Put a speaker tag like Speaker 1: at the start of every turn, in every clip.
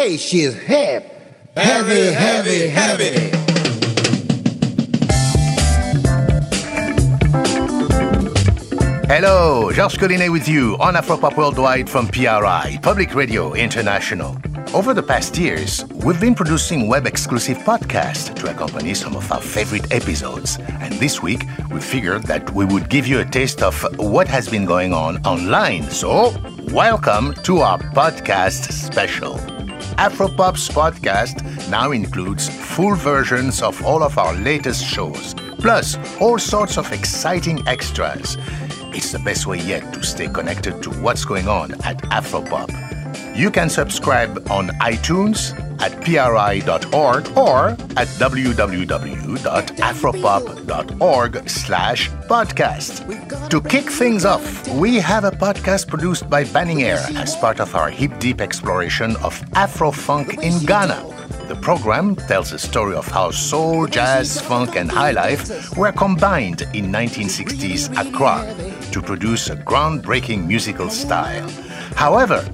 Speaker 1: Hey, she's hip. Heavy, heavy, heavy.
Speaker 2: Hello, Georges Collinet with you on Afropop Worldwide from PRI, Public Radio International. Over the past years, we've been producing web exclusive podcasts to accompany some of our favorite episodes. And this week, we figured that we would give you a taste of what has been going on online. So, welcome to our podcast special. Afropop's podcast now includes full versions of all of our latest shows, plus all sorts of exciting extras. It's the best way yet to stay connected to what's going on at Afropop. You can subscribe on iTunes at pri.org or at www.afropop.org slash podcast. To kick things off, we have a podcast produced by Banning Eyre as part of our hip deep exploration of Afro-funk in Ghana. The program tells the story of how soul, jazz, funk, and highlife were combined in 1960s Accra to produce a groundbreaking musical style. However,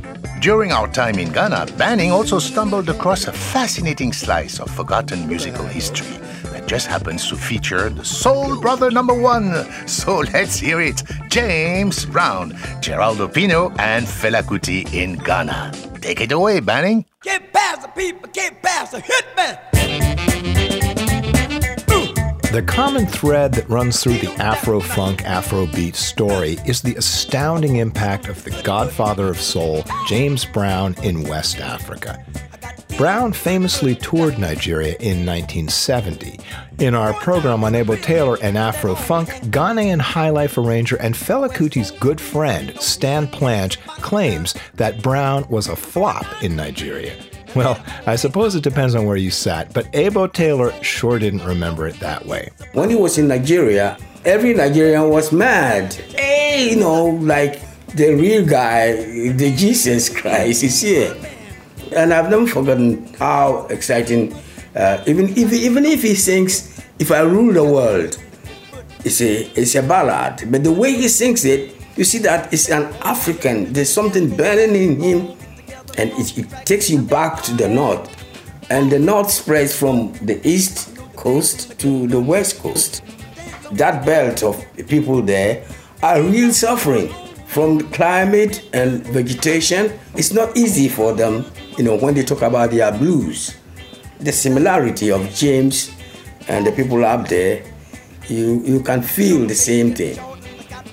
Speaker 2: during our time in Ghana, Banning also stumbled across a fascinating slice of forgotten musical history that just happens to feature the soul brother number one. So let's hear it James Brown, Geraldo Pino, and Fela Kuti in Ghana. Take it away, Banning.
Speaker 3: Get past the people, get past the hitman.
Speaker 4: The common thread that runs through the Afro funk, Afrobeat story is the astounding impact of the godfather of soul, James Brown, in West Africa. Brown famously toured Nigeria in 1970. In our program on Ebo Taylor and Afro Funk, Ghanaian highlife arranger and Fela Kuti's good friend, Stan Plange, claims that Brown was a flop in Nigeria. Well, I suppose it depends on where you sat, but Ebo Taylor sure didn't remember it that way.
Speaker 1: When he was in Nigeria, every Nigerian was mad. Hey, you know, like the real guy, the Jesus Christ is here. And I've never forgotten how exciting, uh, even, if, even if he sings, If I Rule the World, it's a, it's a ballad. But the way he sings it, you see that it's an African. There's something burning in him and it, it, takes you back to the north. And the north spreads from the east coast to the west coast. That belt of people there are real suffering from climate and vegetation. It's not easy for them, you know, when they talk about their blues. The similarity of James and the people up there, you, you can feel the same thing.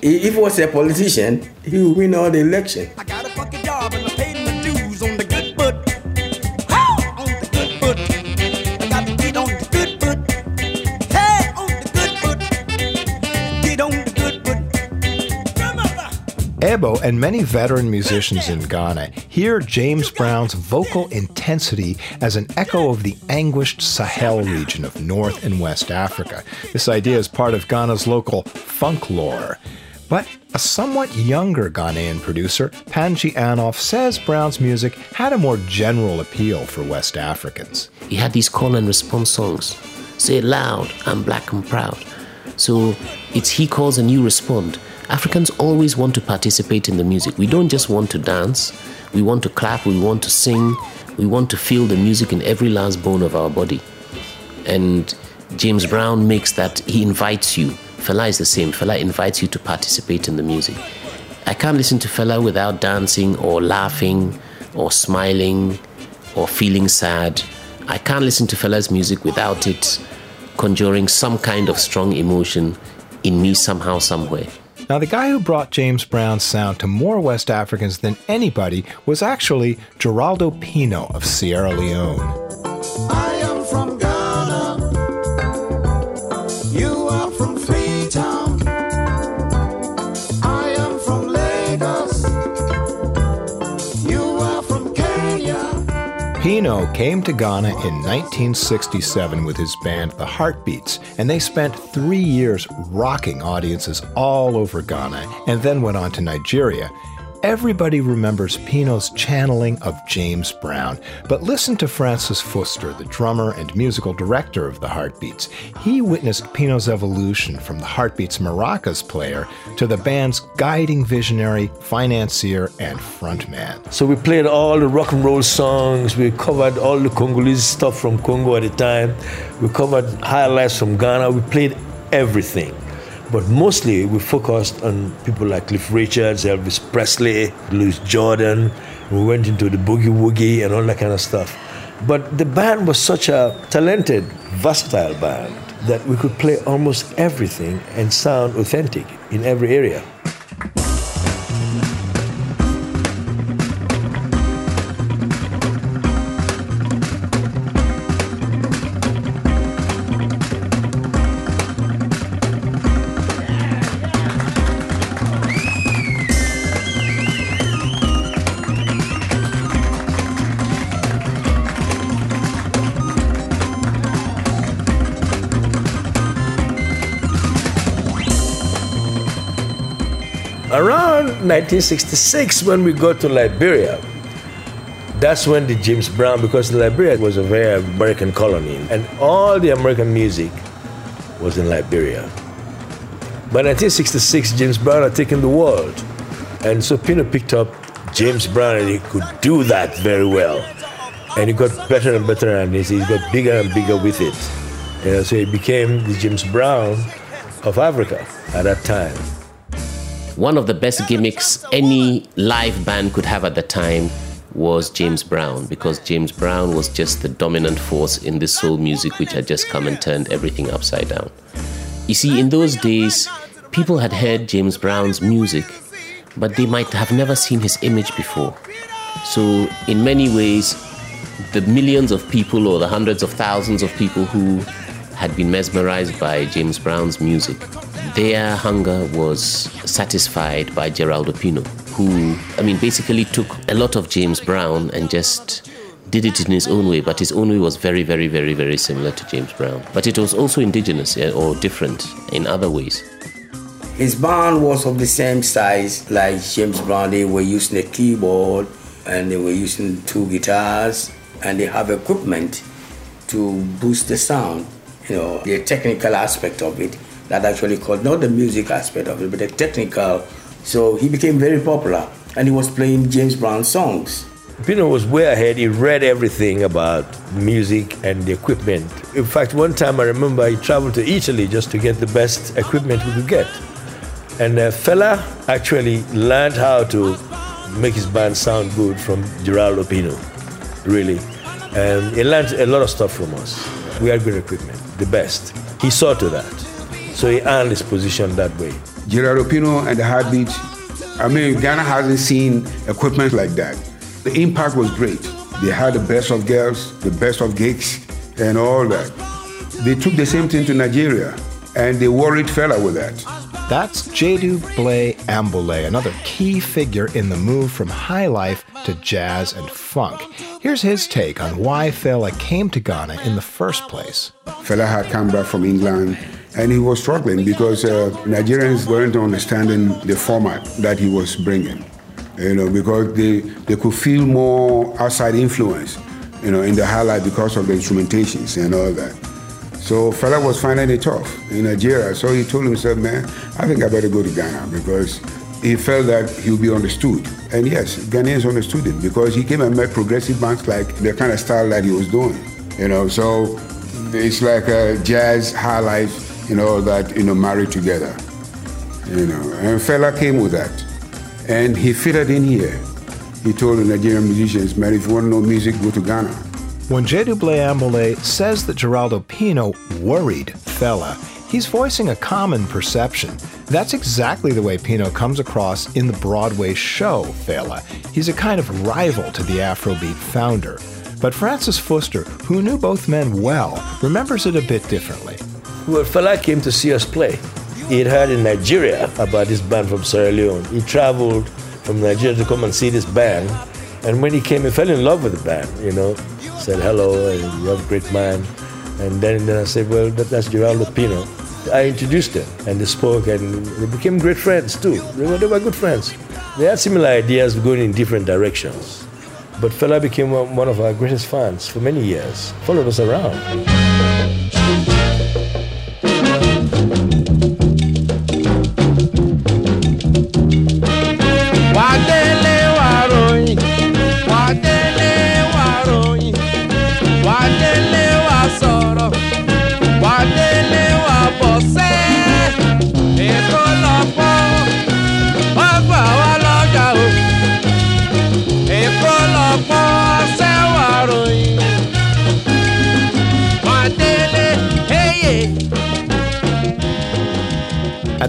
Speaker 1: If he was a politician, he would win all the election.
Speaker 4: Ebo and many veteran musicians in Ghana hear James Brown's vocal intensity as an echo of the anguished Sahel region of North and West Africa. This idea is part of Ghana's local funk lore. But a somewhat younger Ghanaian producer, Panji Anoff, says Brown's music had a more general appeal for West Africans.
Speaker 5: He had these call and response songs. Say it loud, I'm black and proud. So it's he calls and you respond. Africans always want to participate in the music. We don't just want to dance, we want to clap, we want to sing, we want to feel the music in every last bone of our body. And James Brown makes that, he invites you. Fela is the same. Fela invites you to participate in the music. I can't listen to Fela without dancing or laughing or smiling or feeling sad. I can't listen to Fela's music without it conjuring some kind of strong emotion in me somehow, somewhere.
Speaker 4: Now, the guy who brought James Brown's sound to more West Africans than anybody was actually Geraldo Pino of Sierra Leone.
Speaker 6: Kenya.
Speaker 4: Came to Ghana in 1967 with his band The Heartbeats, and they spent three years rocking audiences all over Ghana and then went on to Nigeria. Everybody remembers Pino's channeling of James Brown. But listen to Francis Fuster, the drummer and musical director of the Heartbeats. He witnessed Pino's evolution from the Heartbeats maracas player to the band's guiding visionary, financier, and frontman.
Speaker 7: So we played all the rock and roll songs. We covered all the Congolese stuff from Congo at the time. We covered highlights from Ghana. We played everything. But mostly we focused on people like Cliff Richards, Elvis Presley, Louis Jordan. We went into the boogie woogie and all that kind of stuff. But the band was such a talented, versatile band that we could play almost everything and sound authentic in every area. 1966, when we got to Liberia, that's when the James Brown, because Liberia was a very American colony, and all the American music was in Liberia. By 1966, James Brown had taken the world, and so Pino picked up James Brown, and he could do that very well. And he got better and better, and he got bigger and bigger with it. Know, so he became the James Brown of Africa at that time.
Speaker 5: One of the best gimmicks any live band could have at the time was James Brown because James Brown was just the dominant force in this soul music which had just come and turned everything upside down. You see, in those days, people had heard James Brown's music, but they might have never seen his image before. So, in many ways, the millions of people or the hundreds of thousands of people who had been mesmerized by James Brown's music, their hunger was satisfied by Geraldo Pino, who, I mean, basically took a lot of James Brown and just did it in his own way, but his own way was very, very, very, very similar to James Brown. But it was also indigenous or different in other ways.
Speaker 1: His band was of the same size like James Brown. They were using a keyboard and they were using two guitars and they have equipment to boost the sound. You know, the technical aspect of it that actually called not the music aspect of it, but the technical. So he became very popular and he was playing James Brown songs.
Speaker 7: Pino was way ahead. He read everything about music and the equipment. In fact, one time I remember he traveled to Italy just to get the best equipment we could get. And uh, Fela actually learned how to make his band sound good from Geraldo Pino, really. And he learned a lot of stuff from us. We had good equipment, the best. He saw to that. So he earned his position that way.
Speaker 8: Geraldo Pino and the Heartbeats. I mean, Ghana hasn't seen equipment like that. The impact was great. They had the best of girls, the best of gigs, and all that. They took the same thing to Nigeria, and they worried Fela with that.
Speaker 4: That's Gyedu Blay Ambolley, another key figure in the move from high life to jazz and funk. Here's his take on why Fela came to Ghana in the first place.
Speaker 8: Fela had come back from England, and he was struggling because uh, Nigerians weren't understanding the format that he was bringing. You know, because they, they could feel more outside influence, you know, in the highlife because of the instrumentations and all that. So Fela was finding it tough in Nigeria. So he told himself, man, I think I better go to Ghana because he felt that he would be understood. And yes, Ghanaians understood him because he came and met progressive bands like the kind of style that he was doing. You know, so it's like a jazz, high life, you know, that, you know, married together. You know, and Fela came with that. And he fitted in here. He told the Nigerian musicians, man, if you want to know music, go to Ghana.
Speaker 4: When Gyedu Ambolley says that Geraldo Pino worried Fela, he's voicing a common perception. That's exactly the way Pino comes across in the Broadway show Fela. He's a kind of rival to the Afrobeat founder. But Francis Fuster, who knew both men well, remembers it a bit differently.
Speaker 7: Well, Fela came to see us play. He had heard in Nigeria about this band from Sierra Leone. He traveled from Nigeria to come and see this band. And when he came, he fell in love with the band, you know. Said hello, and you have a great man. And then, then I said, well, that, that's Geraldo Pino. I introduced them and they spoke and they became great friends too. They were, they were good friends. They had similar ideas going in different directions. But Fela became one of our greatest fans for many years, followed us around.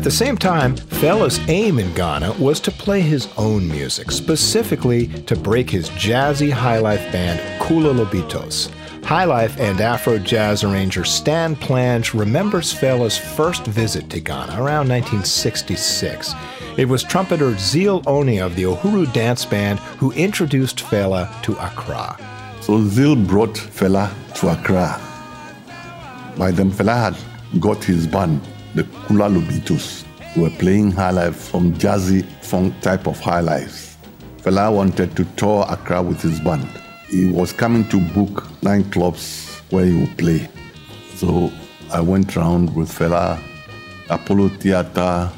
Speaker 4: At the same time, Fela's aim in Ghana was to play his own music, specifically to break his jazzy highlife band Koola Lobitos. Highlife and Afro jazz arranger Stan Plange remembers Fela's first visit to Ghana around 1966. It was trumpeter Zeal Onyia of the Uhuru Dance Band who introduced Fela to Accra.
Speaker 9: So Zeal brought Fela to Accra. By then, Fela had got his band, the Koola Lobitos, who were playing high life, some jazzy funk type of high life. Fela wanted to tour Accra with his band. He was coming to book nightclubs where he would play. So I went around with Fela, Apollo Theatre,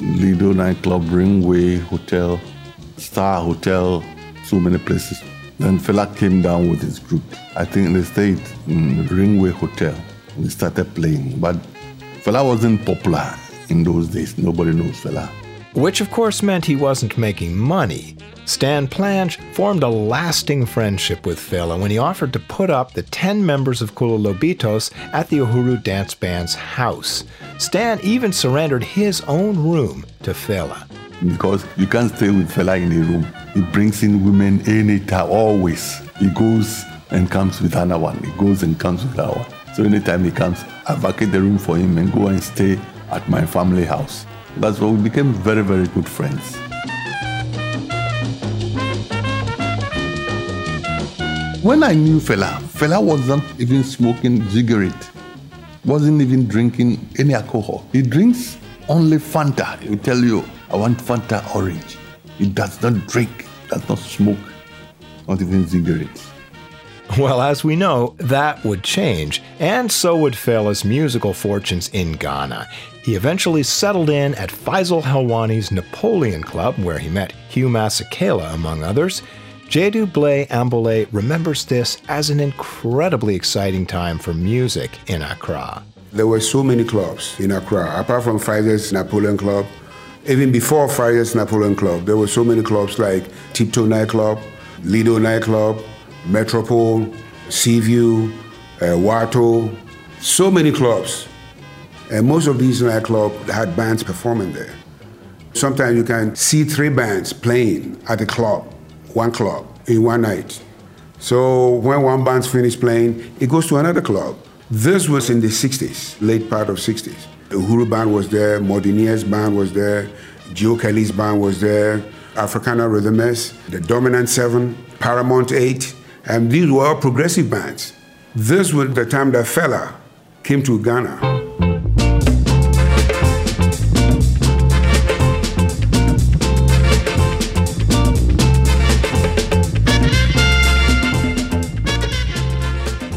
Speaker 9: Lido nightclub, Ringway Hotel, Star Hotel, so many places. Then Fela came down with his group. I think they stayed in the Ringway Hotel. We started playing, but Fela wasn't popular in those days. Nobody knows Fela.
Speaker 4: Which, of course, meant he wasn't making money. Stan Plange formed a lasting friendship with Fela when he offered to put up the 10 members of Koola Lobitos at the Uhuru Dance Band's house. Stan even surrendered his own room to Fela.
Speaker 9: Because you can't stay with Fela in a room. He brings in women anytime, always. He goes and comes with another one. He goes and comes with another one. So anytime he comes, I vacate the room for him and go and stay at my family house. That's why we became very, very good friends. When I knew Fela, Fela wasn't even smoking cigarette, wasn't even drinking any alcohol. He drinks only Fanta. He will tell you, I want Fanta orange. He does not drink, does not smoke, not even cigarettes.
Speaker 4: Well, as we know, that would change, and so would Fela's musical fortunes in Ghana. He eventually settled in at Faisal Helwani's Napoleon Club, where he met Hugh Masekela, among others. Gyedu Blay Ambolley remembers this as an incredibly exciting time for music in Accra.
Speaker 8: There were so many clubs in Accra, apart from Friday's Napoleon Club. Even before Friday's Napoleon Club, there were so many clubs like Tiptoe Nightclub, Lido Nightclub, Metropole, Seaview, uh, Wato, so many clubs. And most of these nightclubs had bands performing there. Sometimes you can see three bands playing at a club, one club, in one night. So when one band's finished playing, it goes to another club. This was in the 60s, late part of 60s. The Uhuru band was there, Mordinier's band was there, Joe Kelly's band was there, Africana Rhythmus, the Dominant Seven, Paramount Eight, and these were all progressive bands. This was the time that Fela came to Ghana.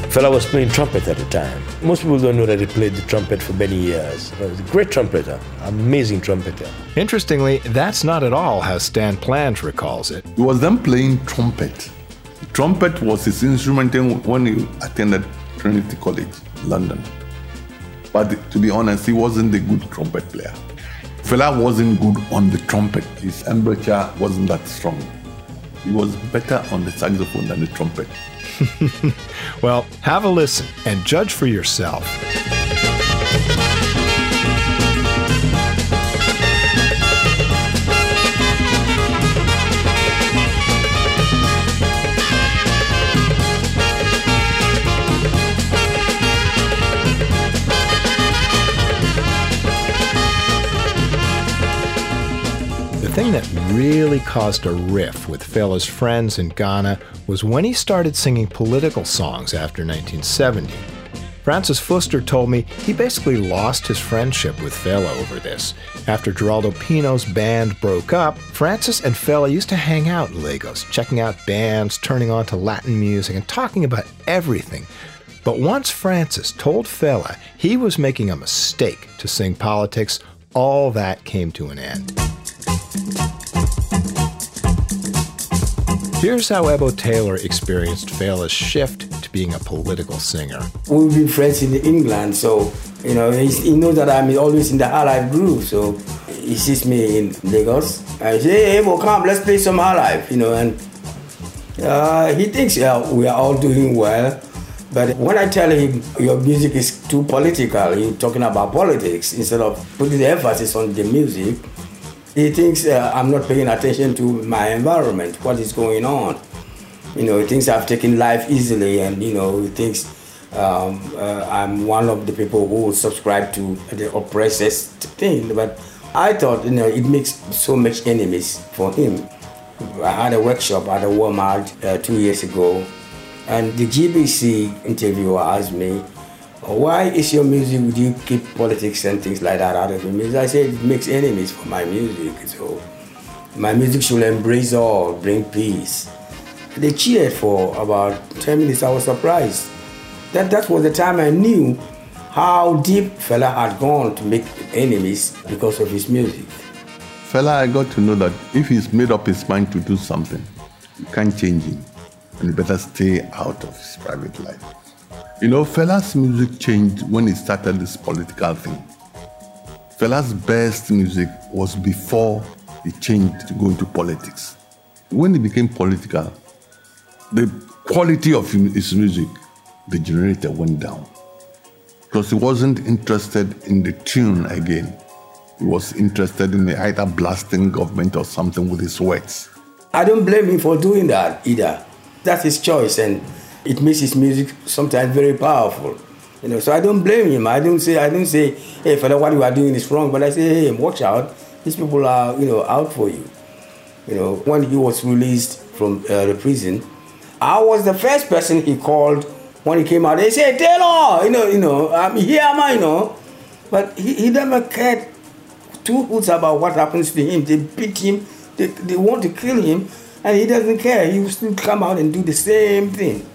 Speaker 7: Fela was playing trumpet at the time. Most people don't know that he played the trumpet for many years. He was a great trumpeter, amazing trumpeter.
Speaker 4: Interestingly, that's not at all how Stan Plange recalls it.
Speaker 9: He was then playing trumpet. Trumpet was his instrument when he attended Trinity College, London. But to be honest, he wasn't a good trumpet player. Fela wasn't good on the trumpet. His embouchure wasn't that strong. He was better on the saxophone than the trumpet.
Speaker 4: Well, have a listen and judge for yourself. Thing that really caused a riff with Fela's friends in Ghana was when he started singing political songs after 1970. Francis Fuster told me he basically lost his friendship with Fela over this. After Geraldo Pino's band broke up, Francis and Fela used to hang out in Lagos, checking out bands, turning on to Latin music, and talking about everything. But once Francis told Fela he was making a mistake to sing politics, all that came to an end. Here's how Ebo Taylor experienced Fela's shift to being a political singer.
Speaker 1: We've been friends in England, so you know he knows that I'm always in the highlife groove. So he sees me in Lagos. I say, "Hey, Ebo, come, let's play some highlife, you know, and uh, he thinks yeah, we are all doing well. But when I tell him your music is too political, you're talking about politics instead of putting the emphasis on the music, he thinks uh, I'm not paying attention to my environment, what is going on. You know, he thinks I've taken life easily, and you know, he thinks um, uh, I'm one of the people who subscribe to the oppressors thing. But I thought, you know, it makes so much enemies for him. I had a workshop at a Walmart uh, two years ago, and the GBC interviewer asked me, why is your music, do you keep politics and things like that out of your music? I said, it makes enemies for my music. So my music should embrace all, bring peace. They cheered for about 10 minutes. I was surprised. That, that was the time I knew how deep Fela had gone to make enemies because of his music.
Speaker 9: Fela, I got to know that if he's made up his mind to do something, you can't change him. And you better stay out of his private life. You know, Fela's music changed when he started this political thing. Fela's best music was before he changed to go into politics. When he became political, the quality of his music, the generator went down. Because he wasn't interested in the tune again. He was interested in either blasting government or something with his words.
Speaker 1: I don't blame him for doing that either. That's his choice, and it makes his music sometimes very powerful. You know, so I don't blame him. I don't say I don't say, hey, Fela, what you are doing is wrong. But I say, hey, watch out. These people are, you know, out for you. You know, when he was released from uh, the prison, I was the first person he called when he came out. They said, Taylor, you know, you know, I'm here, am I, you know. But he, he never cared two hoots about what happens to him. They beat him, they, they want to kill him, and he doesn't care. He will still come out and do the same thing.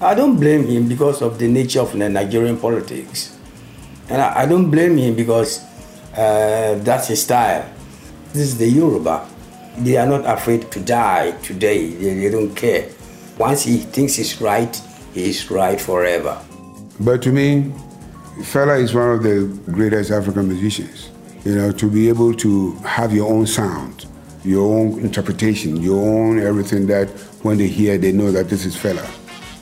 Speaker 1: I don't blame him because of the nature of the Nigerian politics. And I, I don't blame him because uh, that's his style. This is the Yoruba. They are not afraid to die today. They, they don't care. Once he thinks he's right, he is right forever.
Speaker 8: But to me, Fela is one of the greatest African musicians. You know, to be able to have your own sound, your own interpretation, your own everything that when they hear, they know that this is Fela.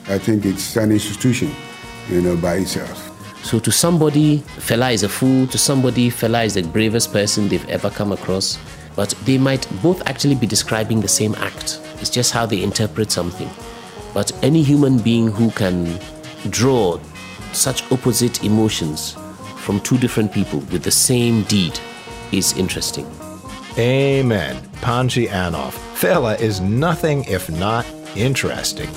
Speaker 8: I think it's an institution, you know, by itself.
Speaker 5: So to somebody, Fela is a fool. To somebody, Fela is the bravest person they've ever come across. But they might both actually be describing the same act. It's just how they interpret something. But any human being who can draw such opposite emotions from two different people with the same deed is interesting.
Speaker 4: Amen. Panji Anoff. Fela is nothing if not interesting.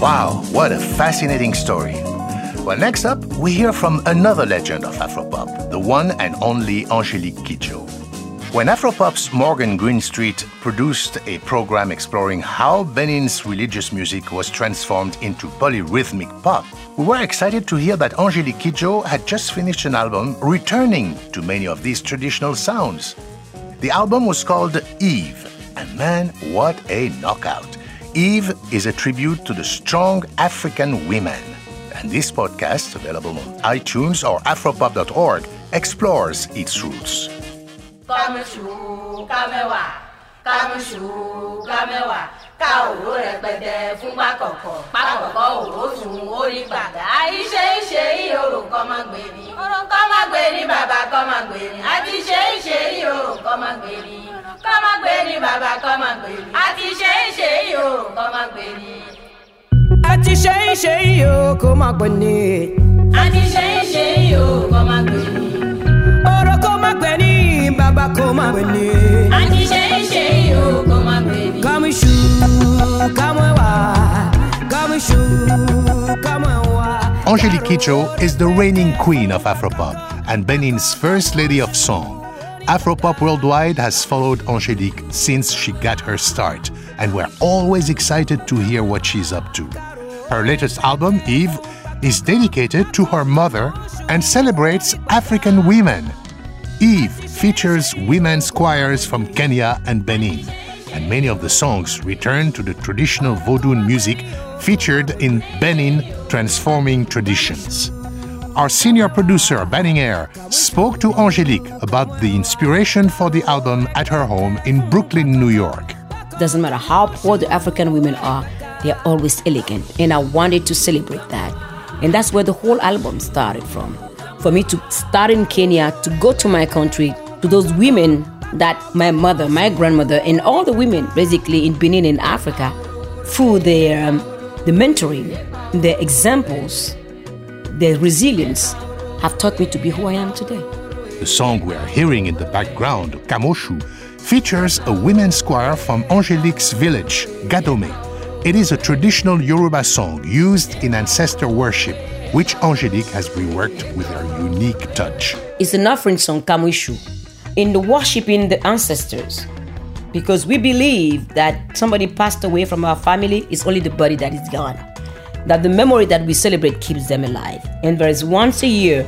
Speaker 2: Wow, what a fascinating story. Well, next up, we hear from another legend of Afropop, the one and only Angelique Kidjo. When Afropop's Morgan Greenstreet produced a program exploring how Benin's religious music was transformed into polyrhythmic pop, we were excited to hear that Angelique Kidjo had just finished an album returning to many of these traditional sounds. The album was called Eve, and man, what a knockout! Eve is a tribute to the strong African women. And this podcast, available on iTunes or afropop.org, explores its roots.
Speaker 10: bàbá o kọ́ máa gbé ni. a ti ṣe é ṣe yìí o
Speaker 11: kó má gbé ni.
Speaker 10: a ti ṣe é ṣe yìí o kọ́ máa gbé ni.
Speaker 11: ọ̀rọ̀ kó má gbé ni bàbá kó má gbé ni.
Speaker 10: a ti ṣe é ṣe yìí o kọ́ máa gbé ni.
Speaker 11: kàmíṣù kàmẹ́wà kàmíṣù kàmẹ́wà.
Speaker 2: Angelique Kidjo is the reigning queen of Afropop and Benin's first lady of song. Afropop worldwide has followed Angelique since she got her start, and we're always excited to hear what she's up to. Her latest album, Eve, is dedicated to her mother and celebrates African women. Eve features women's choirs from Kenya and Benin, and many of the songs return to the traditional Vodun music featured in Benin Transforming Traditions. Our senior producer, Banning Eyre, spoke to Angelique about the inspiration for the album at her home in Brooklyn, New York.
Speaker 11: Doesn't matter how poor the African women are, they're always elegant. And I wanted to celebrate that. And that's where the whole album started from. For me to start in Kenya, to go to my country, to those women that my mother, my grandmother, and all the women basically in Benin and Africa, through their um, the mentoring, their examples, their resilience, have taught me to be who I am today.
Speaker 2: The song we're hearing in the background, Kamoushou, features a women's choir from Angelique's village, Gadome. It is a traditional Yoruba song used in ancestor worship, which Angelique has reworked with her unique touch.
Speaker 11: It's an offering song, Kamoushou, in the worshiping the ancestors. Because we believe that somebody passed away from our family, it's only the body that is gone. That the memory that we celebrate keeps them alive. And there is once a year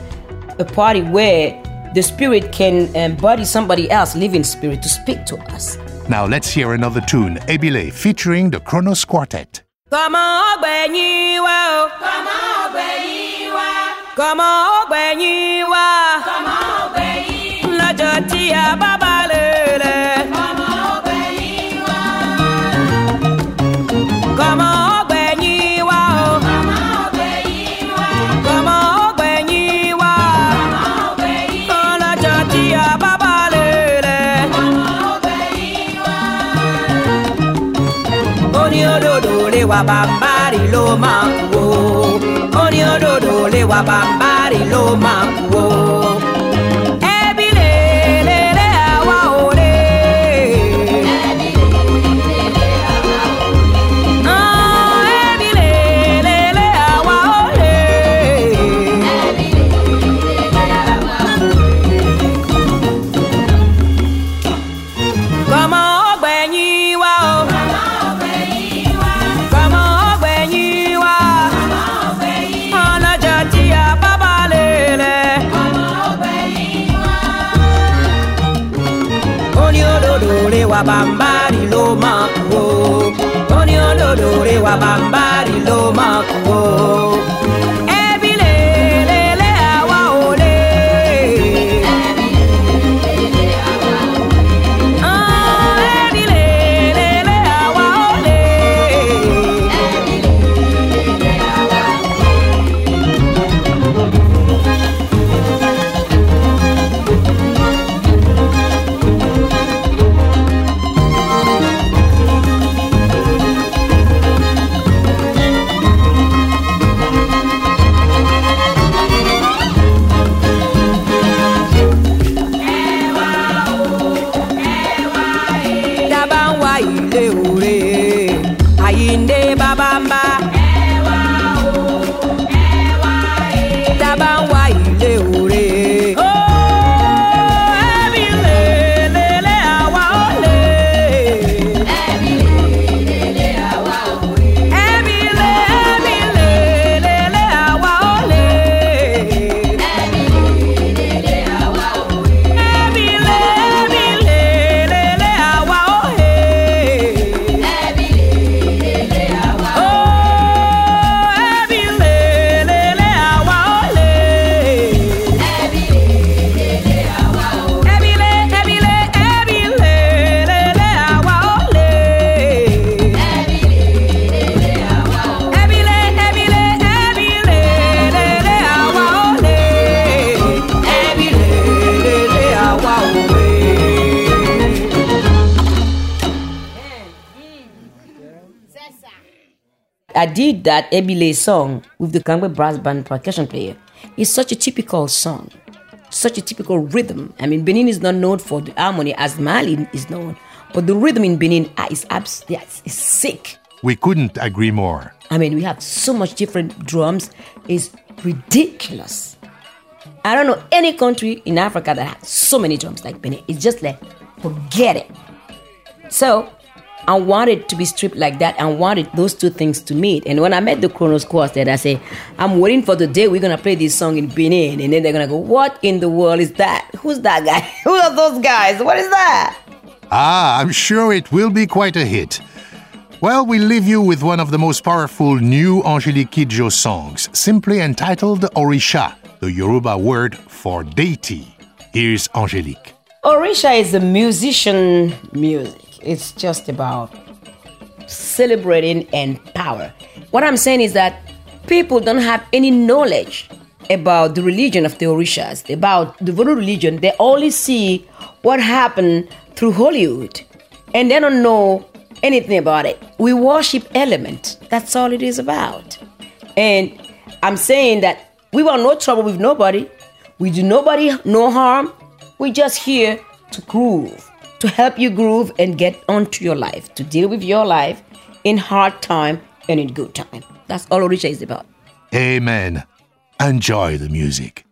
Speaker 11: a party where the spirit can um, embody somebody else, living spirit, to speak to us.
Speaker 2: Now let's hear another tune, Ebile, featuring the Kronos Quartet.
Speaker 11: Ó ní òdòdó lè wà bàbárì ló máa kú o ó ní òdòdó lè wà bàbárì ló máa kú o. bàbá ń bá rí ló máa kú wa ó. That Ebile song with the Gangbé Brass Band percussion player. It's such a typical song, such a typical rhythm. I mean, Benin is not known for the harmony as Mali is known, but the rhythm in Benin is abs- yes, is sick.
Speaker 2: We couldn't agree more.
Speaker 11: I mean, we have so much different drums. It's ridiculous. I don't know any country in Africa that has so many drums like Benin. It's just like, forget it. So, I wanted to be stripped like that and wanted those two things to meet. And when I met the Kronos Quartet, I said, I'm waiting for the day we're going to play this song in Benin. And then they're going to go, What in the world is that? Who's that guy? Who are those guys? What is that?
Speaker 2: Ah, I'm sure it will be quite a hit. Well, we leave you with one of the most powerful new Angelique Kidjo songs, simply entitled Orisha, the Yoruba word for deity. Here's Angelique.
Speaker 11: Orisha is a musician music. It's just about celebrating and power. What I'm saying is that people don't have any knowledge about the religion of the Orishas, about the Voodoo religion. They only see what happened through Hollywood and they don't know anything about it. We worship element. That's all it is about. And I'm saying that we want no trouble with nobody. We do nobody no harm. We're just here to groove, to help you groove and get onto your life, to deal with your life in hard time and in good time. That's all Orisha is about.
Speaker 2: Amen. Enjoy the music.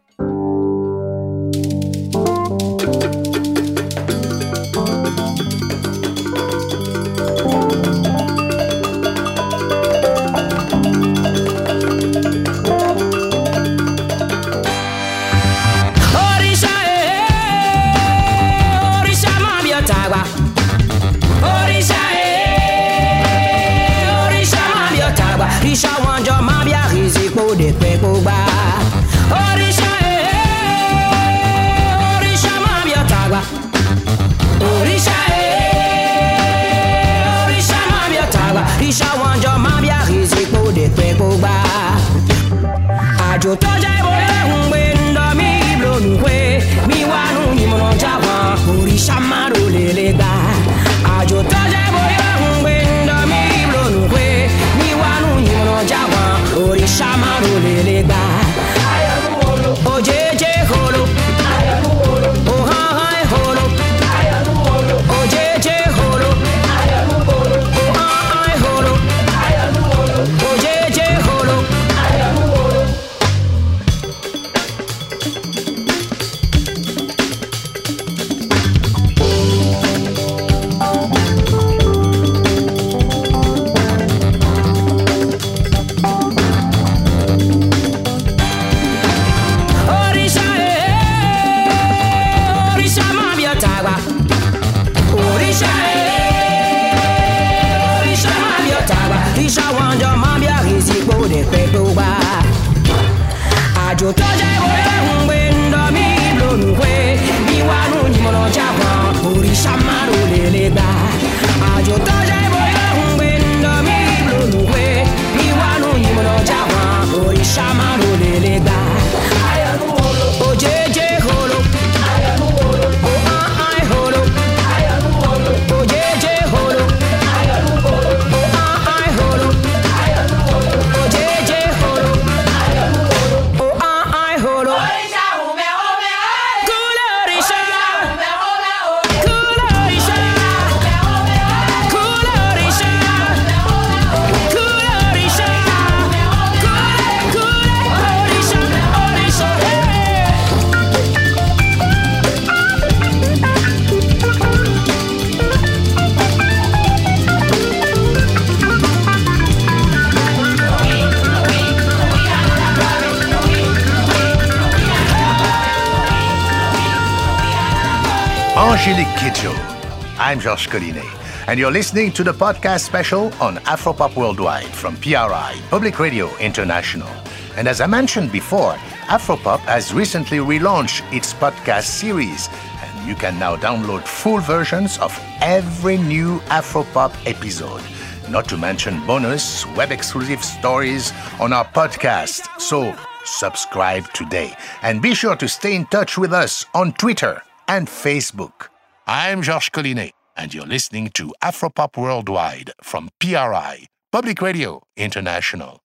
Speaker 2: And you're listening to the podcast special on Afropop Worldwide from PRI, Public Radio International. And as I mentioned before, Afropop has recently relaunched its podcast series, and you can now download full versions of every new Afropop episode. Not to mention bonus web exclusive stories on our podcast. So subscribe today and be sure to stay in touch with us on Twitter and Facebook. I'm Georges Collinet, and you're listening to Afropop Worldwide from PRI, Public Radio International.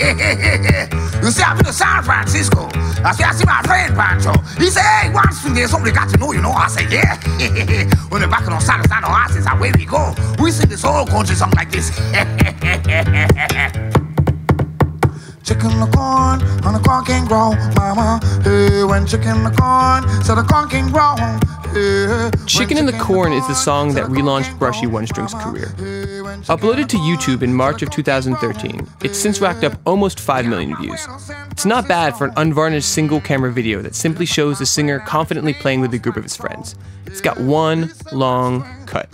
Speaker 12: You see, I've been to San Francisco. I see, I see my friend Pancho. He said, hey, once there's somebody got to know, you know. I said, yeah. when we're back on Saturday, Saturday, I says, where we go? We sing this whole country song like this. Chicken in the corn, and the corn can grow, mama. Hey, when chicken in the corn, so the corn can grow. Hey,
Speaker 13: Chicken in the Corn is the song that relaunched Brushy One String's career. Uploaded to YouTube in March of 2013, it's since racked up almost 5 million views. It's not bad for an unvarnished single camera video that simply shows the singer confidently playing with a group of his friends. It's got one long cut.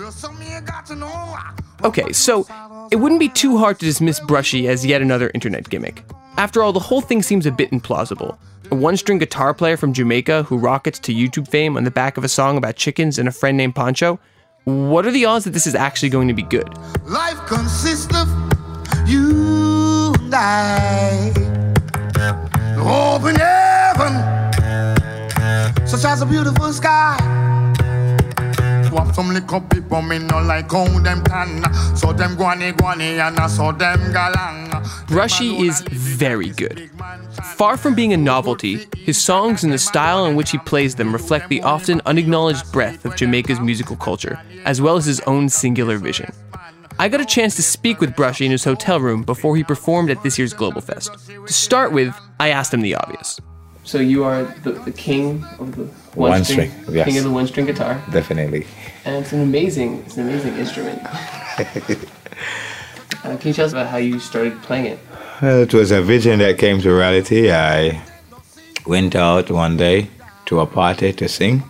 Speaker 13: Okay, so it wouldn't be too hard to dismiss Brushy as yet another internet gimmick. After all, the whole thing seems a bit implausible. A one string guitar player from Jamaica who rockets to YouTube fame on the back of a song about chickens and a friend named Pancho? What are the odds that this is actually going to be good?
Speaker 12: Life consists of you and I. Open heaven, such as a beautiful sky. To have some little people, me no like how them can. So them guani guani and I saw them galang.
Speaker 13: Brushy is very good. Far from being a novelty, his songs and the style in which he plays them reflect the often unacknowledged breadth of Jamaica's musical culture, as well as his own singular vision. I got a chance to speak with Brushy in his hotel room before he performed at this year's Global Fest. To start with, I asked him the obvious. So you are the, the king of the one,
Speaker 14: One
Speaker 13: string,
Speaker 14: string, yes.
Speaker 13: king of the one string guitar,
Speaker 14: Definitely.
Speaker 13: And it's an amazing, it's an amazing instrument. Uh, can you tell us about how you started playing it?
Speaker 14: Well, it was a vision that came to reality. I went out one day to a party to sing,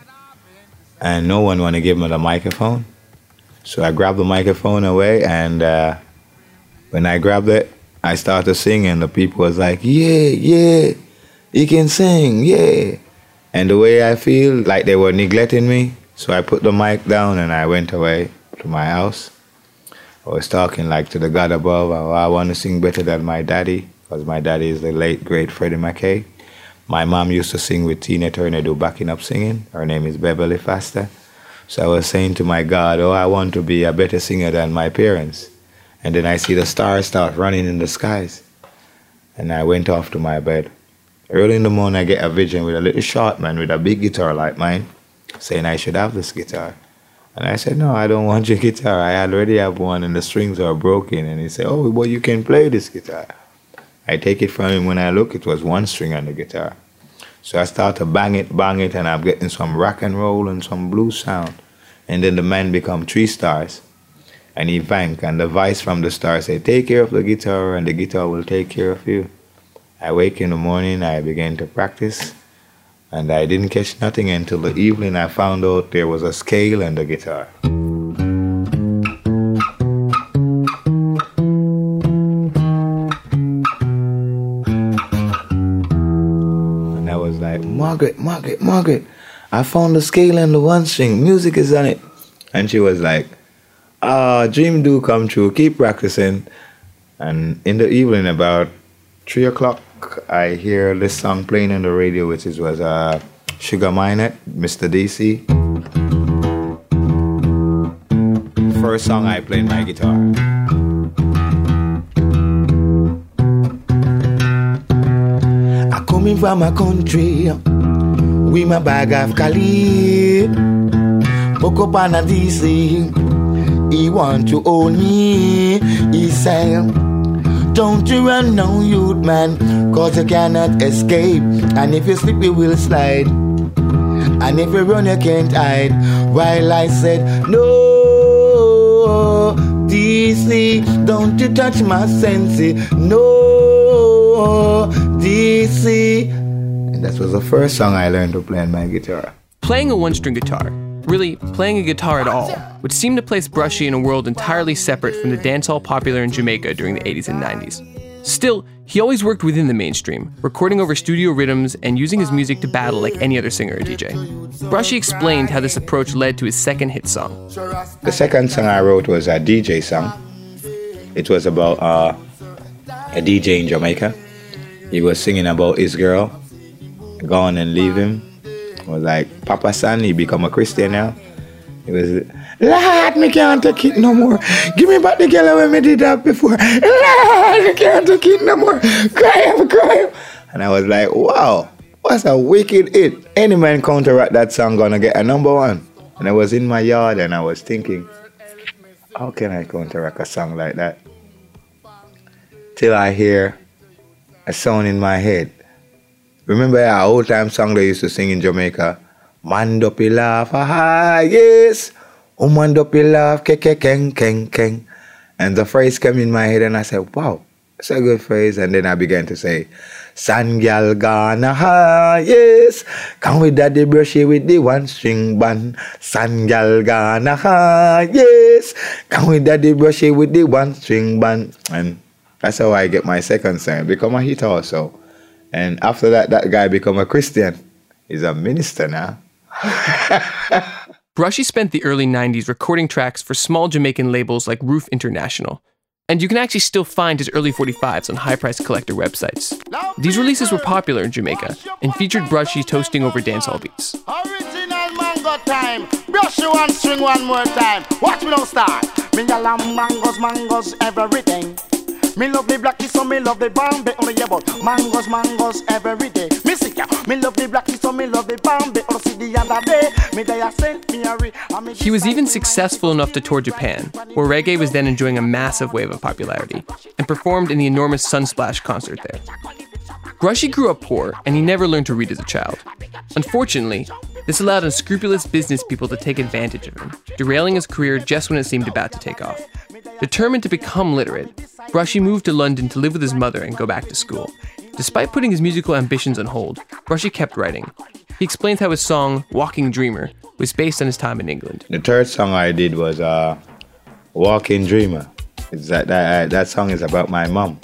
Speaker 14: and no one wanted to give me the microphone. So I grabbed the microphone away, and uh, when I grabbed it, I started singing. The people was like, "Yeah, yeah, you can sing, yeah." And the way I feel, like they were neglecting me, so I put the mic down and I went away to my house. I was talking like to the God above. Oh, I want to sing better than my daddy because my daddy is the late great Freddie McKay. My mom used to sing with Tina Turner, do backing up singing. Her name is Beverly Faster. So I was saying to my God, oh, I want to be a better singer than my parents. And then I see the stars start running in the skies. And I went off to my bed. Early in the morning, I get a vision with a little short man with a big guitar like mine, saying I should have this guitar. And I said, No, I don't want your guitar. I already have one and the strings are broken. And he said, Oh, well, you can play this guitar. I take it from him. When I look, it was one string on the guitar. So I start to bang it, bang it, and I'm getting some rock and roll and some blues sound. And then the man become three stars. And he thank, and the voice from the star say, Take care of the guitar, and the guitar will take care of you. I wake in the morning, I begin to practice, and I didn't catch nothing until the evening. I found out there was a scale and a guitar. And I was like, Margaret, Margaret, Margaret, I found the scale and the one string. Music is on it. And she was like, Ah, dream do come true. Keep practicing. And in the evening, about three o'clock, I hear this song playing on the radio, which is, was uh, Sugar Minott, Mr. DC. First song I played my guitar.
Speaker 15: I coming from a country with my bag of Cali. Book up on a DC. He want to own me. He say, Don't you run now, youth man, cause you cannot escape. And if you slip, you will slide. And if you run, you can't hide. While I said, No, DC, don't you touch my sense. No, DC.
Speaker 14: And that was the first song I learned to play on my guitar.
Speaker 13: Playing a one string guitar, really playing a guitar at all, would seem to place Brushy in a world entirely separate from the dancehall popular in Jamaica during the 80s and 90s. Still, He always worked within the mainstream, recording over studio rhythms and using his music to battle like any other singer or DJ. Brushy explained how this approach led to his second hit song.
Speaker 14: The second song I wrote was a DJ song. It was about uh, a DJ in Jamaica. He was singing about his girl, gone and leave him. Was like, Papa he become a Christian now. It was, Lord, me can't take it no more. Give me back the girl when me did that before. Lord, me can't take it no more. Cry up, cry up. And I was like, wow, what's a wicked hit. Any man counteract that song gonna get a number one. And I was in my yard and I was thinking, how can I counteract a song like that? Till I hear a sound in my head. Remember our old time song they used to sing in Jamaica? Man dopi laugh, ah yes. Man dopi laugh, ke ke keng keng keng. And the phrase came in my head and I said, wow, it's a good phrase. And then I began to say, San gal gonna ha, yes. Come with daddy brushy with the one string band. San gal gonna ha, yes. Come with daddy brushy with the one string band. And that's how I get my second song. Become a hit also. And after that, that guy become a Christian. He's a minister now.
Speaker 13: Brushy spent the early 90s recording tracks for small Jamaican labels like Roof International. And you can actually still find his early 45s on high price collector websites. These releases were popular in Jamaica and featured Brushy toasting over dancehall beats.
Speaker 12: Original mango time. Brush you one string one more time. Watch me don't start. Me mangoes, mangoes, everything. Me love the blackie, so me love the Bombay. Oh, Only yeah, but mangoes, mangoes every day. Me sick ya. Me love the blackie, so me love the Bombay. Only see the other day. Me they sent me a re.
Speaker 13: He was even successful enough to tour Japan, where reggae was then enjoying a massive wave of popularity, and performed in the enormous Sunsplash concert there. Brushy grew up poor, and he never learned to read as a child. Unfortunately, this allowed unscrupulous business people to take advantage of him, derailing his career just when it seemed about to take off. Determined to become literate, Brushy moved to London to live with his mother and go back to school. Despite putting his musical ambitions on hold, Brushy kept writing. He explains how his song, Walking Dreamer, was based on his time in England.
Speaker 14: The third song I did was uh, Walking Dreamer. It's that, that, that song is about my mom.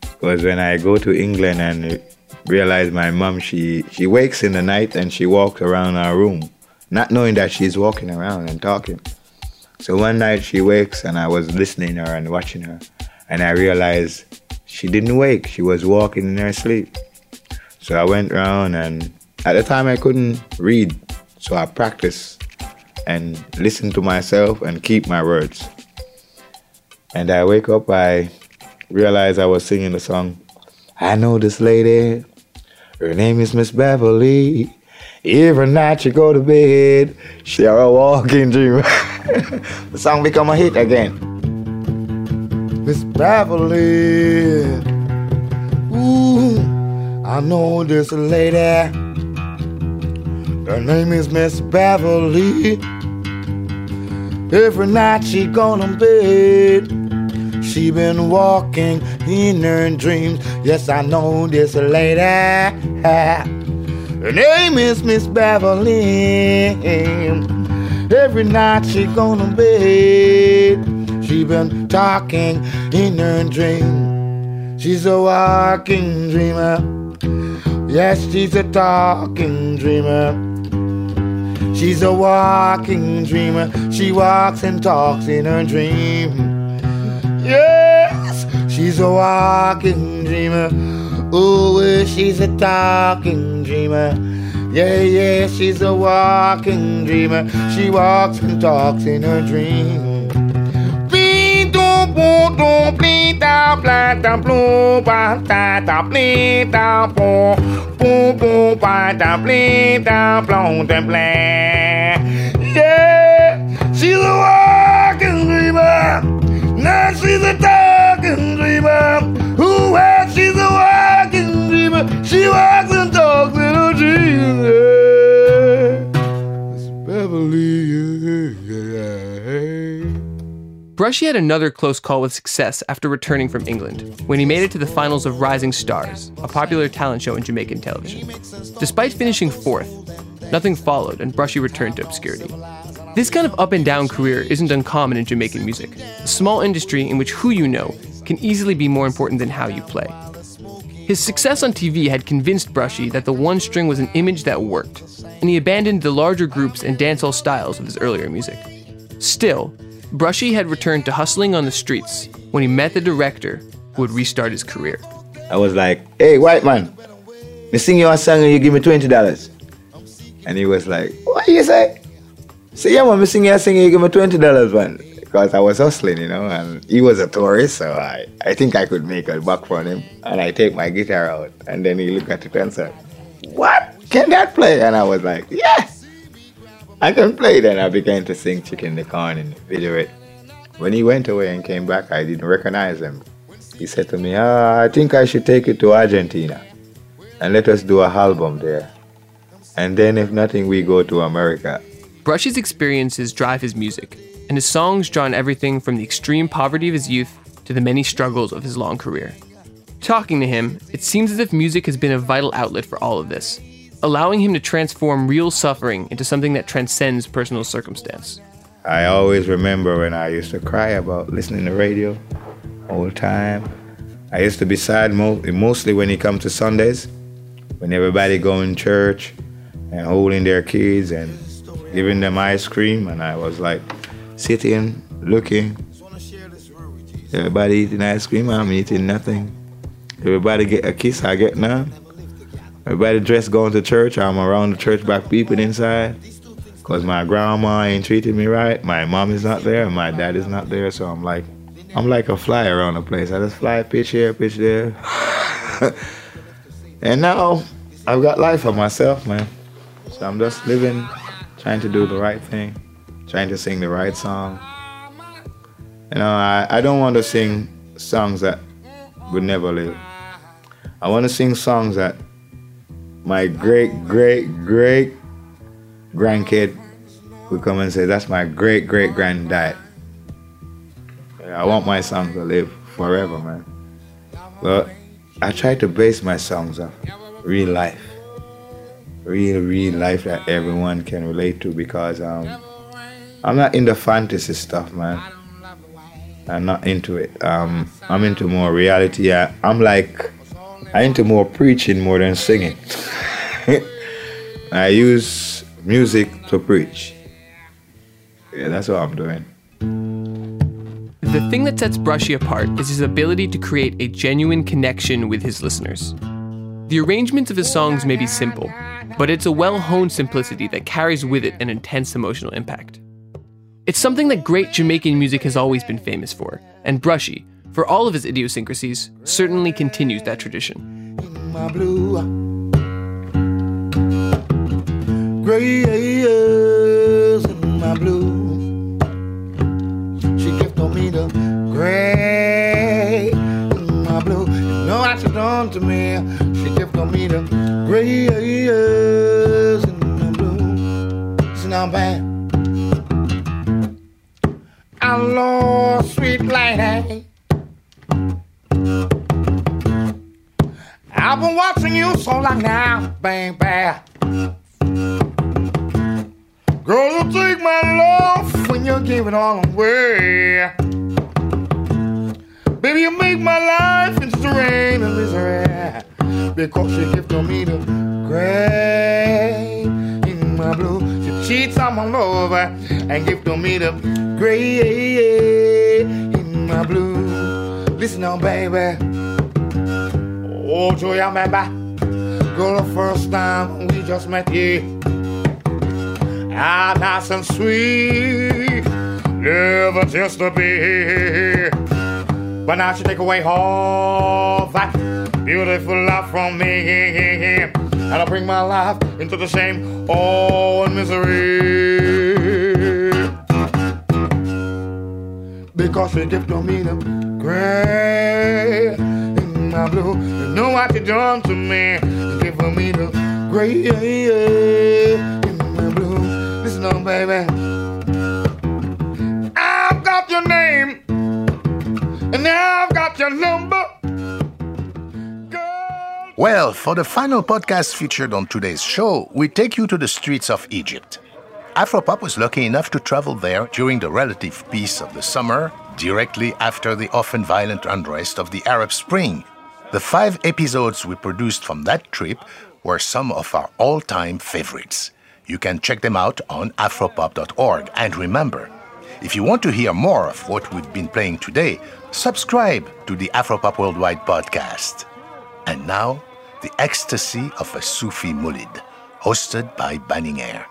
Speaker 14: Because when I go to England and realize my mom, she, she wakes in the night and she walks around our room, not knowing that she's walking around and talking. So one night she wakes and I was listening to her and watching her, and I realized she didn't wake, she was walking in her sleep. So I went around and at the time I couldn't read, so I practiced and listened to myself and keep my words. And I wake up, I realize I was singing the song. I know this lady, her name is Miss Beverly. Every night she go to bed, she has a walking dream. the song become a hit again.
Speaker 15: Miss Beverly. Ooh, I know this lady. Her name is Miss Beverly. Every night she go to bed. She been walking in her dreams. Yes, I know this lady. Her name is Miss Beverly. Every night she go to bed. She been talking in her dream. She's a walking dreamer. Yes, she's a talking dreamer. She's a walking dreamer. She walks and talks in her dream. Yes, she's a walking dreamer. Oh, she's a talking dreamer. Yeah, yeah, she's a walking dreamer. She walks and talks in her dream. Yeah, she's a walking dreamer. Now she's a talking dreamer. Who else? She's a She walks and talks in her dreams. Miss Beverly.
Speaker 13: Brushy had another close call with success after returning from England, when he made it to the finals of Rising Stars, a popular talent show in Jamaican television. Despite finishing fourth, nothing followed and Brushy returned to obscurity. This kind of up and down career isn't uncommon in Jamaican music, a small industry in which who you know can easily be more important than how you play. His success on TV had convinced Brushy that the one string was an image that worked, and he abandoned the larger groups and dancehall styles of his earlier music. Still, Brushy had returned to hustling on the streets when he met the director who would restart his career.
Speaker 14: I was like, hey, white man, me sing you a song and you give me $20. And he was like, what you say? So yeah, man, me sing you a song and you give me $20, man. Because I was hustling, you know, and he was a tourist, so I, I think I could make a buck from him. And I take my guitar out, and then he looked at it and said, what? Can that play? And I was like, yes, I can play. Then I began to sing Chicken the Corn and video it. When he went away and came back, I didn't recognize him. He said to me, ah, I think I should take you to Argentina and let us do a album there. And then, if nothing, we go to America.
Speaker 13: Brushy's experiences drive his music, and his songs draw on everything from the extreme poverty of his youth to the many struggles of his long career. Talking to him, it seems as if music has been a vital outlet for all of this, allowing him to transform real suffering into something that transcends personal circumstance.
Speaker 14: I always remember when I used to cry about listening to radio all the time. I used to be sad mo- mostly when it comes to Sundays, when everybody going church and holding their kids and giving them ice cream, and I was like sitting, looking. Everybody eating ice cream, I'm eating nothing. Everybody get a kiss, I get none. Everybody dressed going to church, I'm around the church back peeping inside. Cause my grandma ain't treating me right, my mom is not there, my dad is not there, so I'm like, I'm like a fly around the place. I just fly, pitch here, pitch there. and now I've got life for myself, man. So I'm just living, trying to do the right thing, trying to sing the right song. You know, I, I don't want to sing songs that would never live. I want to sing songs that my great, great, great grandkid would come and say, That's my great, great granddad. I want my song to live forever, man. But I try to base my songs on real life. Real, real life that everyone can relate to because um, I'm not into fantasy stuff, man. I'm not into it. Um, I'm into more reality. I, I'm like, I'm into more preaching more than singing. I use music to preach. Yeah, that's what I'm doing.
Speaker 13: The thing that sets Brushy apart is his ability to create a genuine connection with his listeners. The arrangements of his songs may be simple, but it's a well honed simplicity that carries with it an intense emotional impact. It's something that great Jamaican music has always been famous for, and Brushy, for all of his idiosyncrasies, certainly continues that tradition.
Speaker 15: She I lost sweet lady. I've been watching you so long now, bang, bang. Girl, you take my love when you give it all away. Baby, you make my life into the rain and misery. Because you give to me the gray in my blue. She cheats on my lover and give to me the gray in my blue. Listen now, baby. Oh, do you remember. Girl, the first time we just met you. Ah, nice and sweet. Never just to be. But now she take away all that beautiful love from me. And I bring my life into the shame, oh, all misery. Because she give to me the gray in my blue. You know what you done to me. You give for me the gray in my blue. Listen on, baby. I've got your name.
Speaker 2: Well, for the final podcast featured on today's show, we take you to the streets of Egypt. Afropop was lucky enough to travel there during the relative peace of the summer, directly after the often violent unrest of the Arab Spring. The five episodes we produced from that trip were some of our all time favorites. You can check them out on afropop.org. And remember, if you want to hear more of what we've been playing today, subscribe to the Afropop Worldwide podcast. And now, the ecstasy of a Sufi Mulid, hosted by Banning
Speaker 4: Eyre.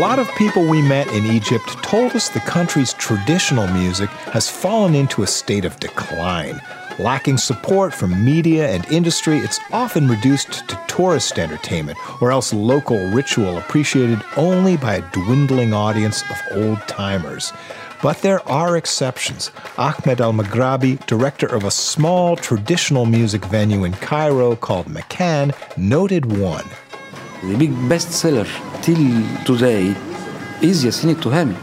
Speaker 4: Lot of people we met in Egypt told us the country's traditional music has fallen into a state of decline. Lacking support from media and industry, it's often reduced to tourist entertainment or else local ritual appreciated only by a dwindling audience of old timers. But there are exceptions. Ahmed Al Maghrabi, director of a small traditional music venue in Cairo called Makan, noted one.
Speaker 16: The big bestseller till today is Yassine Touhami,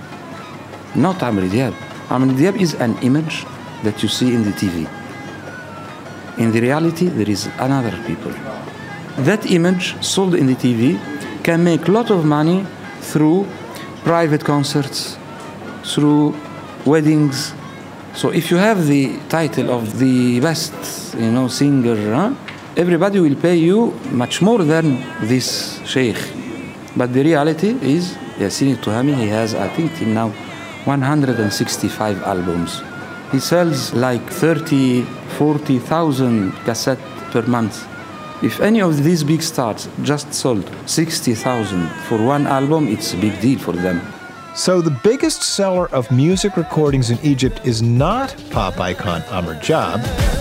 Speaker 16: not Amr Diab. Amr Diab is an image that you see in the TV. In the reality, there is another people. That image sold in the TV can make a lot of money through private concerts, through weddings. So if you have the title of the best, you know, singer, huh? Everybody will pay you much more than this sheikh. But the reality is, Yassine Touhami, he has, I think, till now 165 albums. He sells like 30, 40,000 cassettes per month. If any of these big stars just sold 60,000 for one album, it's a big deal for them.
Speaker 4: So the biggest seller of music recordings in Egypt is not pop icon Amr Diab.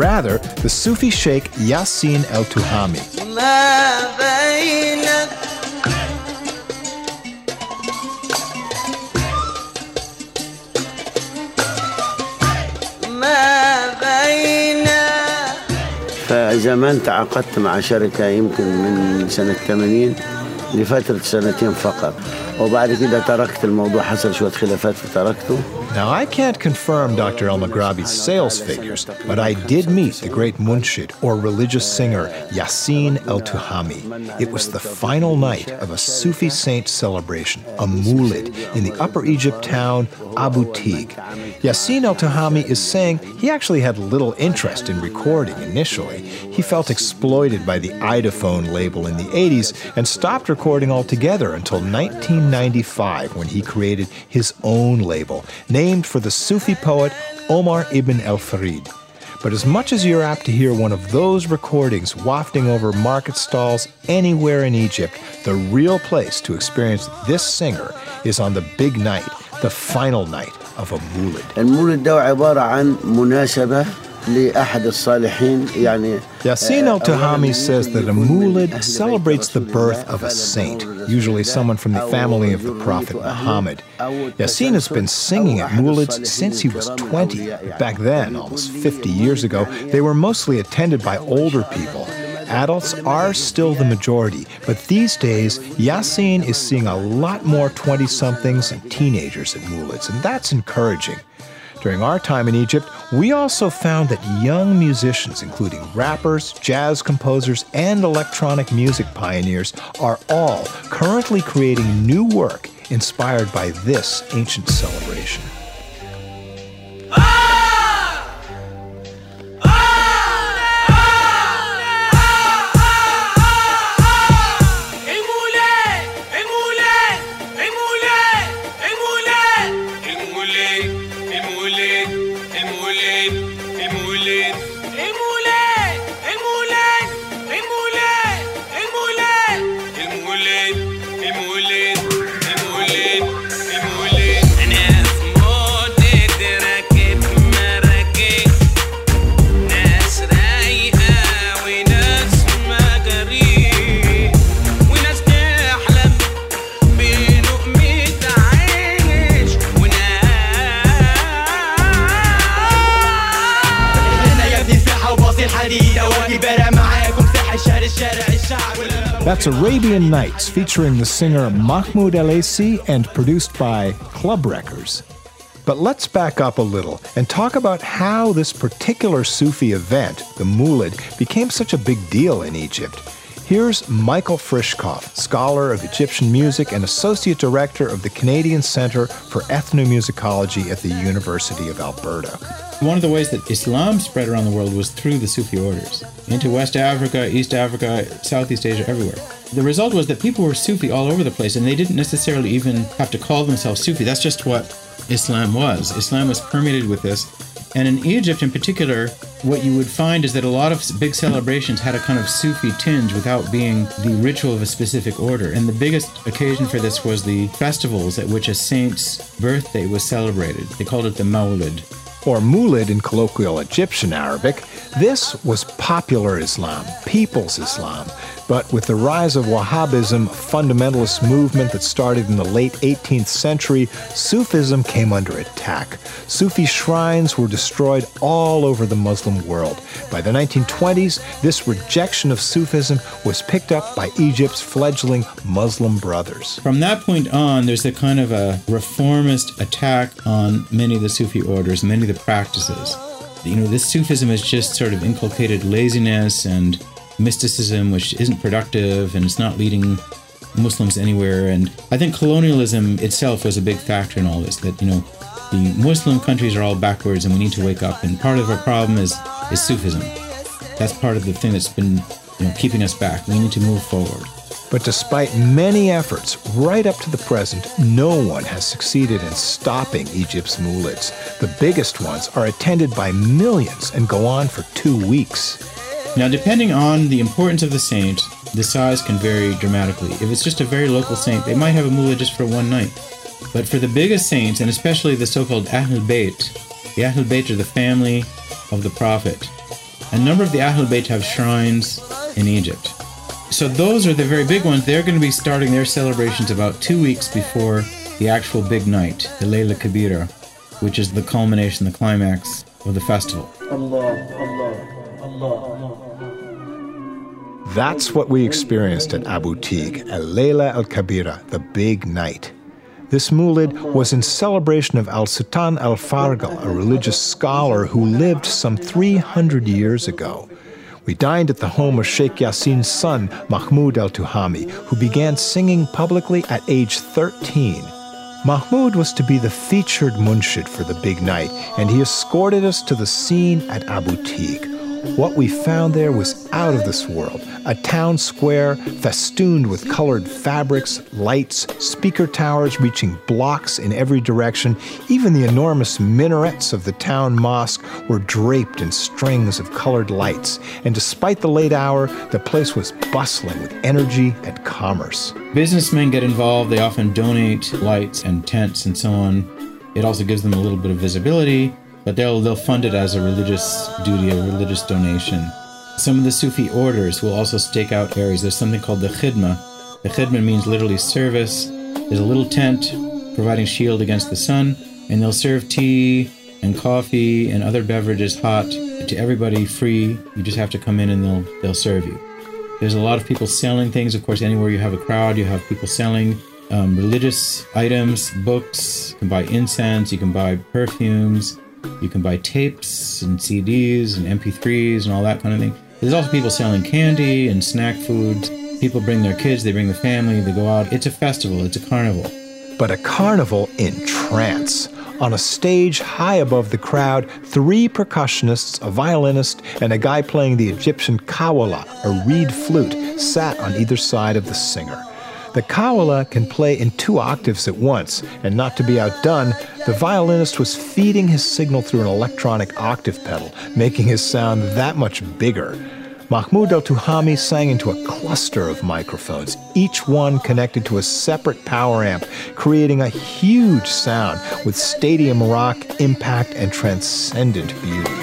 Speaker 4: Rather, the Sufi sheikh Yassin El Tuhami.
Speaker 17: فزمان تعاقدت مع شركة يمكن من سنة 80 لفترة سنتين فقط وبعد كده تركت الموضوع حصل شوية خلافات فتركته
Speaker 4: Now, I can't confirm Dr. El Maghrabi's sales figures, but I did meet the great munshid, or religious singer, Yassin El Tuhami. It was the final night of a Sufi saint celebration, a mulid, in the Upper Egypt town Abu Tig. Yassin El Tuhami is saying he actually had little interest in recording initially. He felt exploited by the Idaphone label in the 80s and stopped recording altogether until 1995 when he created his own label, named for the Sufi poet Omar ibn el Farid. But as much as you're apt to hear one of those recordings wafting over market stalls anywhere in Egypt, the real place to experience this singer is on the big night, the final night of a mulid.
Speaker 17: المولد ده عبارة عن مناسبة
Speaker 4: Yasin al Tuhami says that a Mulid celebrates the birth of a saint, usually someone from the family of the Prophet Muhammad. Yasin has been singing at Mulids since he was 20. Back then, almost 50 years ago, they were mostly attended by older people adults are still the majority, but these days, Yasin is seeing a lot more 20 somethings and teenagers at Moulid's, and that's encouraging. During our time in Egypt, we also found that young musicians, including rappers, jazz composers, and electronic music pioneers, are all currently creating new work inspired by this ancient celebration. That's Arabian Nights featuring the singer Mahmoud El Aisi and produced by Club Records. But let's back up a little and talk about how this particular Sufi event, the Moulid, became such a big deal in Egypt. Here's Michael Frishkopf, scholar of Egyptian music and associate director of the Canadian Centre for Ethnomusicology at the University of Alberta.
Speaker 18: One of the ways that Islam spread around the world was through the Sufi orders into West Africa, East Africa, Southeast Asia, everywhere. The result was that people were Sufi all over the place and they didn't necessarily even have to call themselves Sufi. That's just what Islam was. Islam was permeated with this. And in Egypt in particular, what you would find is that a lot of big celebrations had a kind of Sufi tinge without being the ritual of a specific order. And the biggest occasion for this was the festivals at which a saint's birthday was celebrated. They called it the Maulid.
Speaker 4: Or Moulid in colloquial Egyptian Arabic. This was popular Islam, people's Islam. But with the rise of Wahhabism, a fundamentalist movement that started in the late 18th century, Sufism came under attack. Sufi shrines were destroyed all over the Muslim world. By the 1920s, this rejection of Sufism was picked up by Egypt's fledgling Muslim brothers.
Speaker 18: From that point on, there's a kind of a reformist attack on many of the Sufi orders, many of the practices. You know, this Sufism has just sort of inculcated laziness and mysticism, which isn't productive and it's not leading Muslims anywhere. And I think colonialism itself was a big factor in all this. That you know, the Muslim countries are all backwards, and we need to wake up. And part of our problem is is Sufism. That's part of the thing that's been you know keeping us back. We need to move forward.
Speaker 4: But despite many efforts, right up to the present, no one has succeeded in stopping Egypt's Moulids. The biggest ones are attended by millions and go on for two weeks.
Speaker 18: Now, depending on the importance of the saint, the size can vary dramatically. If it's just a very local saint, they might have a mullah just for one night. But for the biggest saints, and especially the so-called Ahlul Bayt, the Ahlul Bayt are the family of the Prophet. A number of the Ahlul Bayt have shrines in Egypt. So those are the very big ones. They're going to be starting their celebrations about two weeks before the actual big night, the Layla Kabira, which is the culmination, the climax of the festival.
Speaker 4: That's what we experienced at Abu Tig, Al Layla Al Kabira, the big night. This Moulid was in celebration of Al Sultan Al Farghal, a religious scholar who lived some 300 years ago. We dined at the home of Sheikh Yassin's son, Mahmoud Al Tuhami, who began singing publicly at age 13. Mahmoud was to be the featured munshid for the big night, and he escorted us to the scene at Abu Tig. What we found there was out of this world. A town square festooned with colored fabrics, lights, speaker towers reaching blocks in every direction. Even the enormous minarets of the town mosque were draped in strings of colored lights. And despite the late hour, the place was bustling with energy and commerce.
Speaker 18: Businessmen get involved, they often donate lights and tents and so on. It also gives them a little bit of visibility but they'll they'll fund it as a religious duty, a religious donation. Some of the Sufi orders will also stake out areas. There's something called the khidma. The khidma means literally service. There's a little tent providing shield against the sun, and they'll serve tea and coffee and other beverages hot to everybody free. You just have to come in and they'll they'll serve you. There's a lot of people selling things. Of course, anywhere you have a crowd, you have people selling um, religious items, books. You can buy incense. You can buy perfumes. You can buy tapes and CDs and MP3s and all that kind of thing. There's also people selling candy and snack foods. People bring their kids, they bring the family, they go out. It's a festival, it's a carnival.
Speaker 4: But a carnival in trance. On a stage high above the crowd, three percussionists, a violinist, and a guy playing the Egyptian kawala, a reed flute, sat on either side of the singer. The kawala can play in two octaves at once, and not to be outdone, the violinist was feeding his signal through an electronic octave pedal, making his sound that much bigger. Mahmoud al Tuhami sang into a cluster of microphones, each one connected to a separate power amp, creating a huge sound with stadium rock impact and transcendent beauty.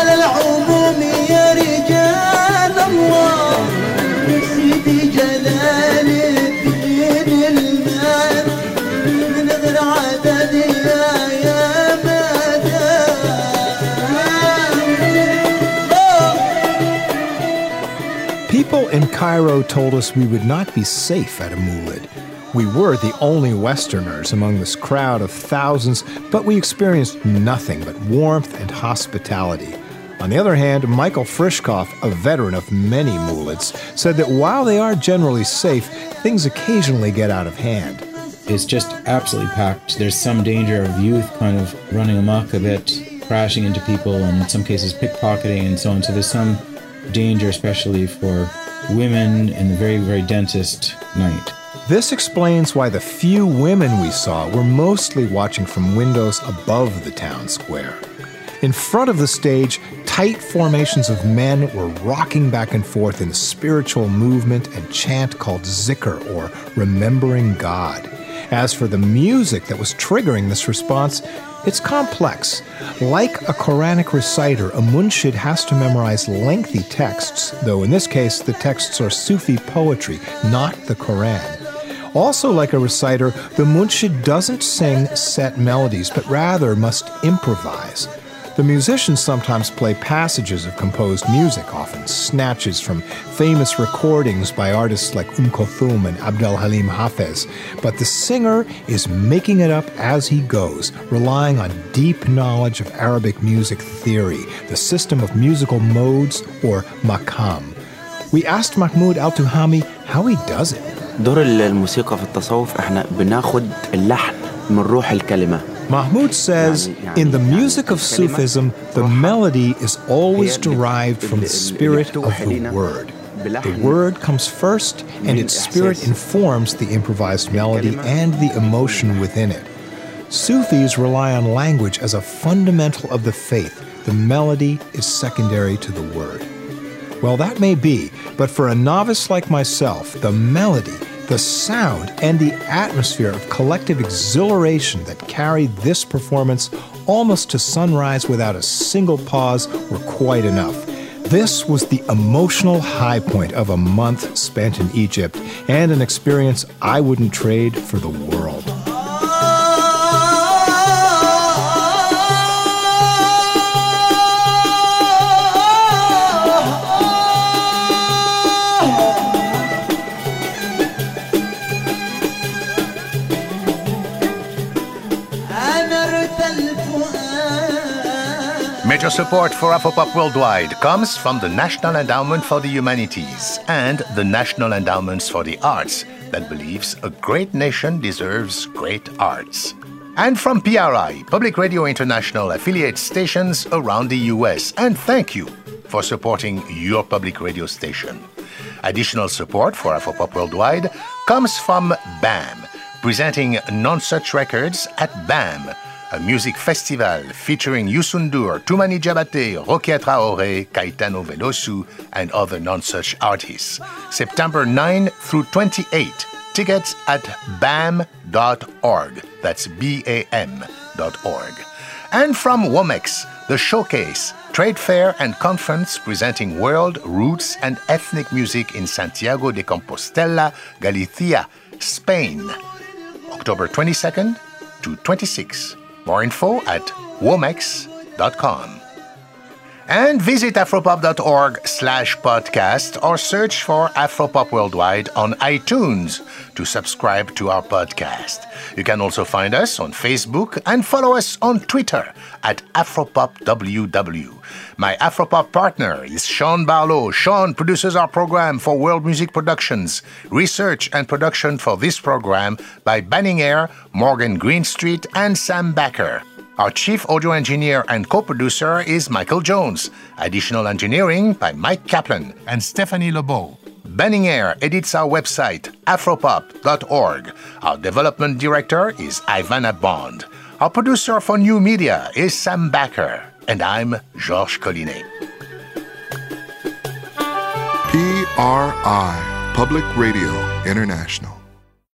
Speaker 6: وعلى العموم يا رجال الله سيدي جلال الدين المال من غير عدد يا يا
Speaker 4: People in Cairo told us we would not be safe at a Moulid. We were the only Westerners among this crowd of thousands, but we experienced nothing but warmth and hospitality. On the other hand, Michael Frishkopf, a veteran of many Moulids, said that while they are generally safe, things occasionally get out of hand.
Speaker 18: It's just absolutely packed. There's some danger of youth kind of running amok a bit, crashing into people, and in some cases pickpocketing and so on. So there's some danger, especially for women in the very, very densest night.
Speaker 4: This explains why the few women we saw were mostly watching from windows above the town square. In front of the stage, tight formations of men were rocking back and forth in a spiritual movement and chant called zikr, or remembering God. As for the music that was triggering this response, it's complex. Like a Quranic reciter, a munshid has to memorize lengthy texts, though in this case the texts are Sufi poetry, not the Quran. Also, like a reciter, the munshid doesn't sing set melodies, but rather must improvise. The musicians sometimes play passages of composed music, often snatches from famous recordings by artists like Um Kulthum and Abdel Halim Hafez, but the singer is making it up as he goes, relying on deep knowledge of Arabic music theory, the system of musical modes, or makam. We asked Mahmoud Al Tuhami how he does it.
Speaker 19: دور الموسيقى في التصوف احنا بناخد اللحن من روح الكلمة
Speaker 4: Mahmoud says in the music of Sufism, the melody is always derived from the spirit of the word. The word comes first, and its spirit informs the improvised melody and the emotion within it. Sufis rely on language as a fundamental of the faith. The melody is secondary to the word. Well, that may be, but for a novice like myself, the melody, the sound, and the atmosphere of collective exhilaration that carried this performance almost to sunrise without a single pause were quite enough. This was the emotional high point of a month spent in Egypt and an experience I wouldn't trade for the world.
Speaker 2: Major support for Afropop Worldwide comes from the National Endowment for the Humanities and the National Endowments for the Arts that believes a great nation deserves great arts. And from PRI, Public Radio International affiliate stations around the US. And thank you for supporting your public radio station. Additional support for Afropop Worldwide comes from BAM, presenting Nonesuch records at BAM, a music festival featuring Youssou N'Dour, Toumani Diabaté, Rokia Traore, Caetano Veloso, and other Nonesuch artists. September 9 through 28. Tickets at bam.org. That's B-A-M.org. And from WOMEX, the Showcase, trade fair and conference presenting world roots and ethnic music in Santiago de Compostela, Galicia, Spain. October 22nd to 26. More info at womex.com. And visit afropop.org slash podcast or search for Afropop Worldwide on iTunes to subscribe to our podcast. You can also find us on Facebook and follow us on Twitter at AfropopWW. My Afropop partner is Sean Barlow. Sean produces our program for World Music Productions. Research and production for this program by Banning Eyre, Morgan Greenstreet, and Sam Backer. Our chief audio engineer and co producer is Michael Jones. Additional engineering by Mike Kaplan and Stephanie Lebeau. Banning Eyre edits our website, afropop.org. Our development director is Ivana Bond. Our producer for new media is Sam Backer. And I'm Georges Collinet.
Speaker 20: PRI, Public Radio International.